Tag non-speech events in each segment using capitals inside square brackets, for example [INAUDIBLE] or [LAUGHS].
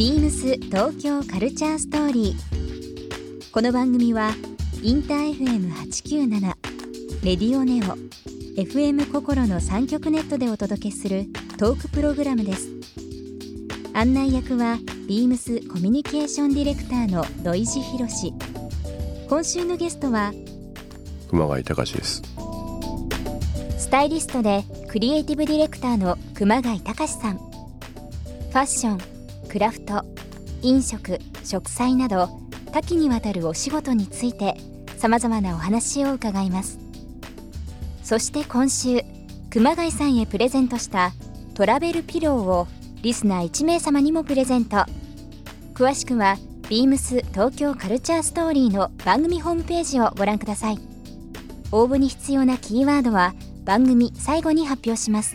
ビームス東京カルチャーストーリー。この番組はインター FM897 レディオネオ FM 心の三極ネットでお届けするトークプログラムです。案内役はビームスコミュニケーションディレクターの土井博志。今週のゲストは熊谷隆ですスタイリストでクリエイティブディレクターの熊谷隆さんファッションクラフト飲食植栽など多岐にわたるお仕事についてさまざまなお話を伺います。そして今週熊谷さんへプレゼントしたトラベルピローをリスナー1名様にもプレゼント。詳しくはビームス東京カルチャーストーリーの番組ホームページをご覧ください。応募に必要なキーワードは番組最後に発表します。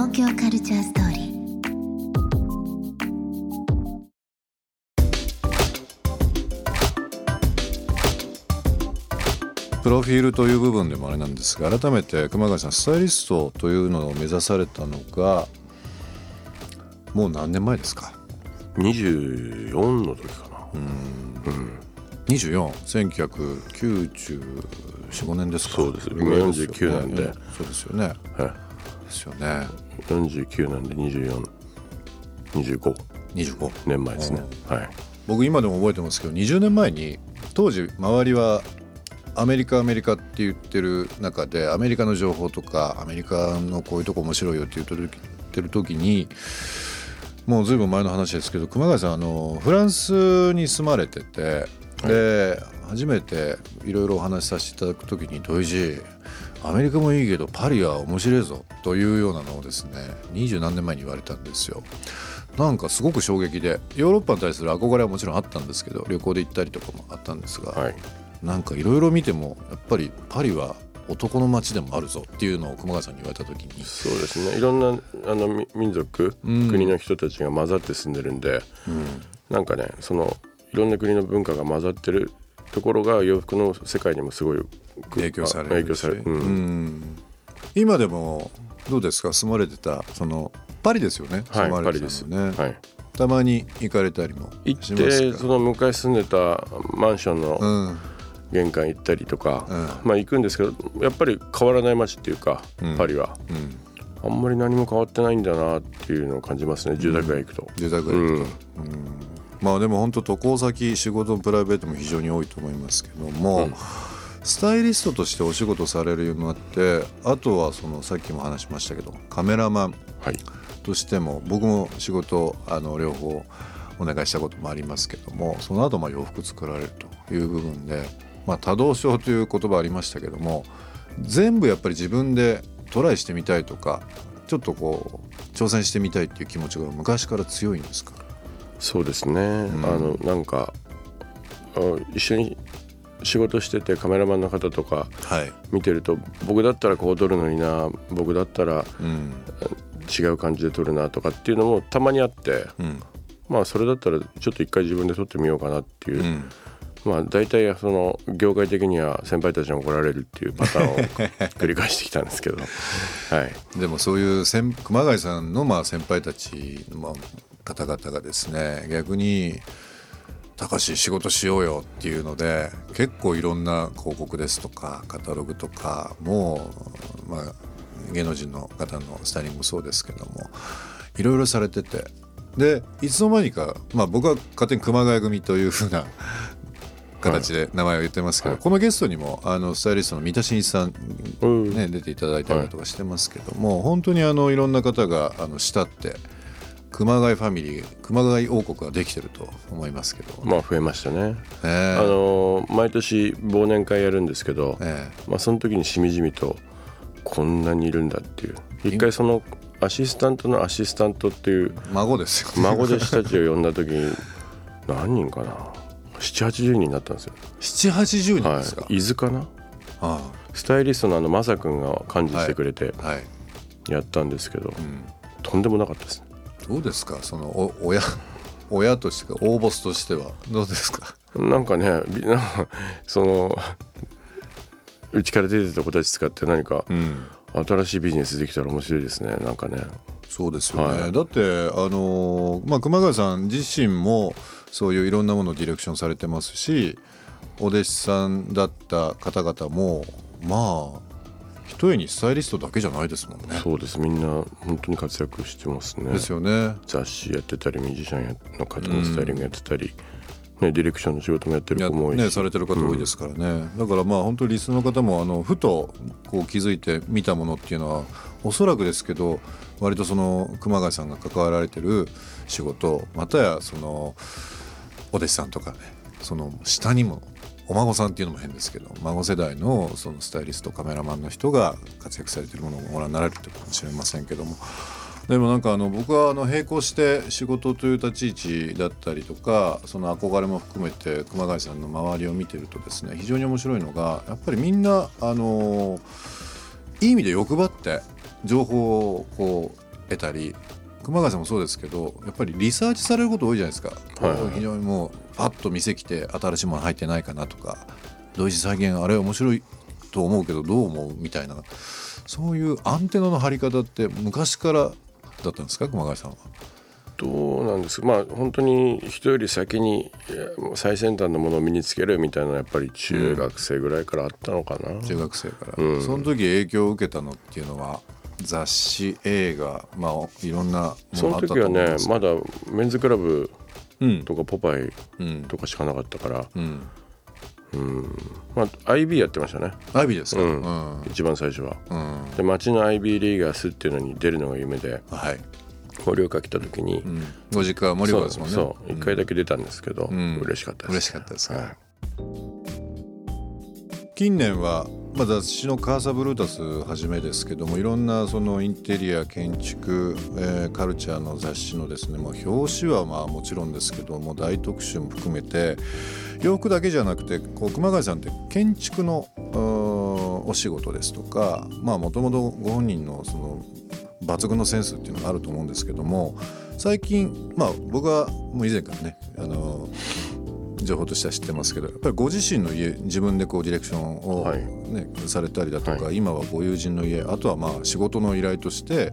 東京カルチャーストーリー。プロフィールという部分でもあれなんですが改めて熊谷さんスタイリストというのを目指されたのがもう何年前ですか？24の時かな。うん、うん、2419945年ですか？そうです。今49なんで、そうですよね、はい、ですよね。49なんで242525年前ですね、はい。僕今でも覚えてますけど20年前に当時周りはアメリカアメリカって言ってる中でアメリカの情報とかアメリカのこういうとこ面白いよって言ってる時にもうずいぶん前の話ですけど熊谷さんあのフランスに住まれててで初めていろいろお話しさせていただく時に土井寺アメリカもいいけどパリは面白いぞというようなのをですね二十何年前に言われたんですよ。なんかすごく衝撃でヨーロッパに対する憧れはもちろんあったんですけど旅行で行ったりとかもあったんですが、はい、なんかいろいろ見てもやっぱりパリは男の街でもあるぞっていうのを熊谷さんに言われた時に。そうですね。いろんなあの民族、うん、国の人たちが混ざって住んでるんで、うん、なんかねそのいろんな国の文化が混ざってるところが洋服の世界にもすごい影響される影響される、うん、今でもどうですか？住まれてたそのパリですよね？はいパリです。ね、はい、たまに行かれたりも行ってその昔住んでたマンションの玄関行ったりとか、うん、まあ行くんですけどやっぱり変わらない街っていうか、うん、パリは、あんまり何も変わってないんだなっていうのを感じますね。住宅街行くと、住宅街行くと、まあでも本当渡航先仕事プライベートも非常に多いと思いますけども、うん、スタイリストとしてお仕事されるようになってあとはそのさっきも話しましたけどカメラマンとしても、はい、僕も仕事あの両方お願いしたこともありますけどもその後まあ洋服作られるという部分で、まあ、多動症という言葉ありましたけども全部やっぱり自分でトライしてみたいとかちょっとこう挑戦してみたいっていう気持ちが昔から強いんですか？そうですね、うん、あのなんか一緒に仕事しててカメラマンの方とか見てると、はい、僕だったらこう撮るのにな僕だったら違う感じで撮るなとかっていうのもたまにあって、うん、まあそれだったらちょっと一回自分で撮ってみようかなっていう、うん、まあ大体その業界的には先輩たちに怒られるっていうパターンを [LAUGHS] 繰り返してきたんですけど、はい、でもそういう熊谷さんのまあ先輩たちの方々がですね逆に「高橋仕事しようよ」っていうので結構いろんな広告ですとかカタログとかもまあ芸能人の方のスタイリングもそうですけどもいろいろされてて。でいつの間にか、まあ、僕は勝手に熊谷組というふうな形で名前を言ってますけど、はい、このゲストにもあのスタイリストの三田真一さん、ね、出ていただいたりとかしてますけども、はい、本当にあのいろんな方があの慕って熊谷ファミリー熊谷王国ができてると思いますけど。まあ増えましたね、えー、あの毎年忘年会やるんですけど、えー、まあ、その時にしみじみとこんなにいるんだっていう。一回そのアシスタントのアシスタントっていう孫ですよ、ね、孫弟子たちを呼んだ時に何人かな。780人になったんですよ。780人ですか、はい、伊豆かな、はあ、スタイリストのあの正君が幹事してくれてやったんですけど、うん、とんでもなかったですねどうですか？そのお親親としてか大ボスとしてはどうですか？なんかねそのうちから出てた子たち使って何か新しいビジネスできたら面白いですねなんかね。そうですよね、はい、だってあのまあ熊谷さん自身もそういういろんなものをディレクションされてますしお弟子さんだった方々もまあひとえにスタイリストだけじゃないですもんね。そうです。みんな本当に活躍してますね。ですよね。雑誌やってたりミュージシャンの方のスタイリングやってたり、ね、ディレクションの仕事もやってる子も多いし、ね、されてる方多いですからね、うん、だからまあ本当にリスナーの方もあのふとこう気づいて見たものっていうのはおそらくですけど割とその熊谷さんが関わられてる仕事またやそのお弟子さんとかねその下にもお孫さんっていうのも変ですけど孫世代のそのスタイリストカメラマンの人が活躍されてるものをご覧になられるかもしれませんけども。でもなんかあの僕はあの並行して仕事という立ち位置だったりとかその憧れも含めて熊谷さんの周りを見てるとですね非常に面白いのがやっぱりみんなあのいい意味で欲張って情報をこう得たり熊谷さんもそうですけどやっぱりリサーチされること多いじゃないですか、はい、非常にもうパッと店来て新しいもの入ってないかなとか同時再現あれ面白いと思うけどどう思うみたいなそういうアンテナの張り方って昔からだったんですか？熊谷さんは。どうなんですまあ本当に人より先に最先端のものを身につけるみたいなやっぱり中学生ぐらいからあったのかな、うん、中学生から、うん、その時影響を受けたのっていうのは雑誌映画まあいろんなその時はねまだメンズクラブとかポパイとかしかなかったから、うん、うん、まあ IB やってましたね。IB ですか、うん、一番最初は、うん、で町の IB リーガースっていうのに出るのが夢で、はい、盛岡来た時に、うん、ご実家は盛岡ですもんね。そう一回だけ出たんですけど、うん、嬉しかったです。嬉しかったです、はい、近年はまあ、雑誌のカーサブルータスはじめですけどもいろんなそのインテリア建築、えー、カルチャーの雑誌のですね、まあ、表紙はまあもちろんですけども大特集も含めて洋服だけじゃなくてこう熊谷さんって建築のお仕事ですとかもともとご本人のその抜群のセンスっていうのがあると思うんですけども最近まあ僕はもう以前からねあの情報としては知ってますけどやっぱりご自身の家自分でこうディレクションをね、はい、されたりだとか、はい、今はご友人の家あとはまあ仕事の依頼として、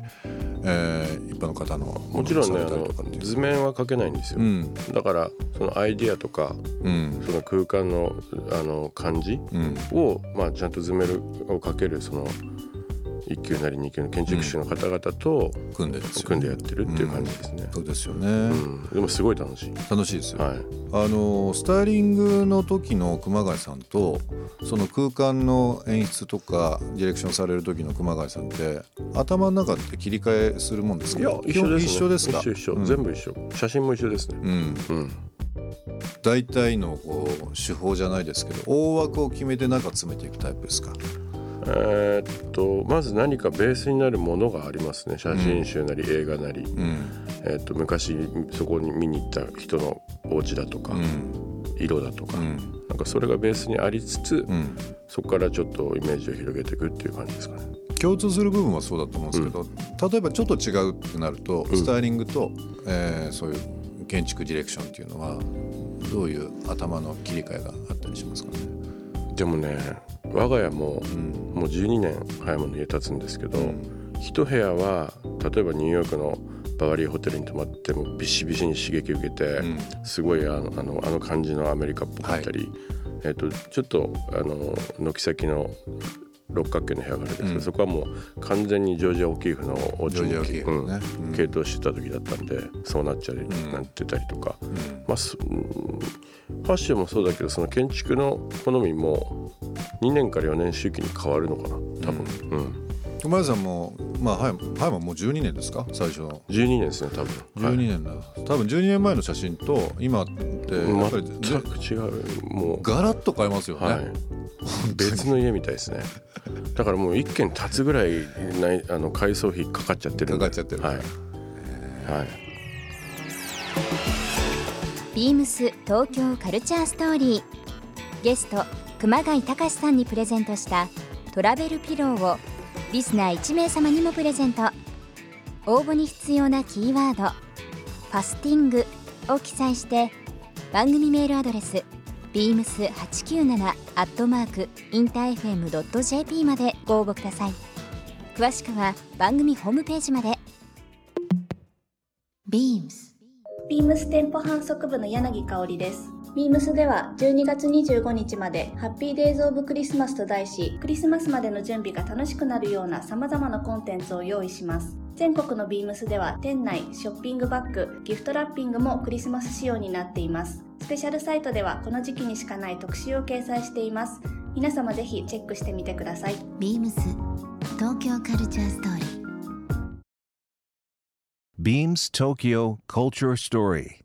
えー、一般の方のもちろんねあの図面は描けないんですよ、うん、だからそのアイディアとか、うん、その空間のあの感じを、まあ、ちゃんと図面を描けるその1級なり2級の建築士の方々と組んで組んでやってるっていう感じですね。そうですよね、うん、でもすごい楽しい。楽しいですよ、はい、あのスタイリングの時の熊谷さんとその空間の演出とかディレクションされる時の熊谷さんって頭の中って切り替えするもんですか？いや一緒です、ね、一緒ですか？一緒全部一緒。写真も一緒ですね。うん、うん。大体のこう手法じゃないですけど大枠を決めて中詰めていくタイプですか？えー、っとまず何かベースになるものがありますね。写真集なり映画なり、うん、えー、っと昔そこに見に行った人のお家だとか、うん、色だとか、うん、なんかそれがベースにありつつ、そこからちょっとイメージを広げていくっていう感じですかね。共通する部分はそうだと思うんですけど、例えばちょっと違うってなると、スタイリングと、えー、そういう建築ディレクションっていうのはどういう頭の切り替えがあったりしますかね？でもね我が家も、もう12年早もの家建つんですけど、うん、一部屋は例えばニューヨークのバワリーホテルに泊まってもビシビシに刺激受けて、うん、すごいあのあのあの感じのアメリカっぽかったり、はい、えーと、ちょっとあの軒先の六角形の部屋があるんですけど、うん、そこはもう完全にジョージア・オキーフのお家に、ね。うん、系統してた時だったんでそうなっちゃうなってたりとか、まあ、ファッションもそうだけどその建築の好みも2年から4年周期に変わるのかな？多分。うん。熊谷さんもまあはいはいもう12年ですか？最初の12年ですね多分。12年だ、はい、多分12年前の写真と今ってやっぱり全く違うもう。ガラッと変えますよね、はい、別の家みたいですね。だからもう一軒建つぐらいないあの改装費かかっちゃってるかかっちゃってる。はい、はい、ビームス東京カルチャーストーリー。ゲスト熊谷隆さんにプレゼントしたトラベルピローをリスナー1名様にもプレゼント。応募に必要なキーワード「ファスティング」を記載して番組メールアドレス beams897 アットマークインター FM.jp までご応募ください。詳しくは番組ホームページまで。beams ビームス店舗販促部の柳香織ですビームスでは12月25日までハッピーデイズオブクリスマスと題しクリスマスまでの準備が楽しくなるような様々なコンテンツを用意します。全国のビームスでは店内ショッピングバッグギフトラッピングもクリスマス仕様になっています。スペシャルサイトではこの時期にしかない特集を掲載しています。皆様ぜひチェックしてみてください。ビームス東京カルチャーストーリー。Beams Tokyo Culture Story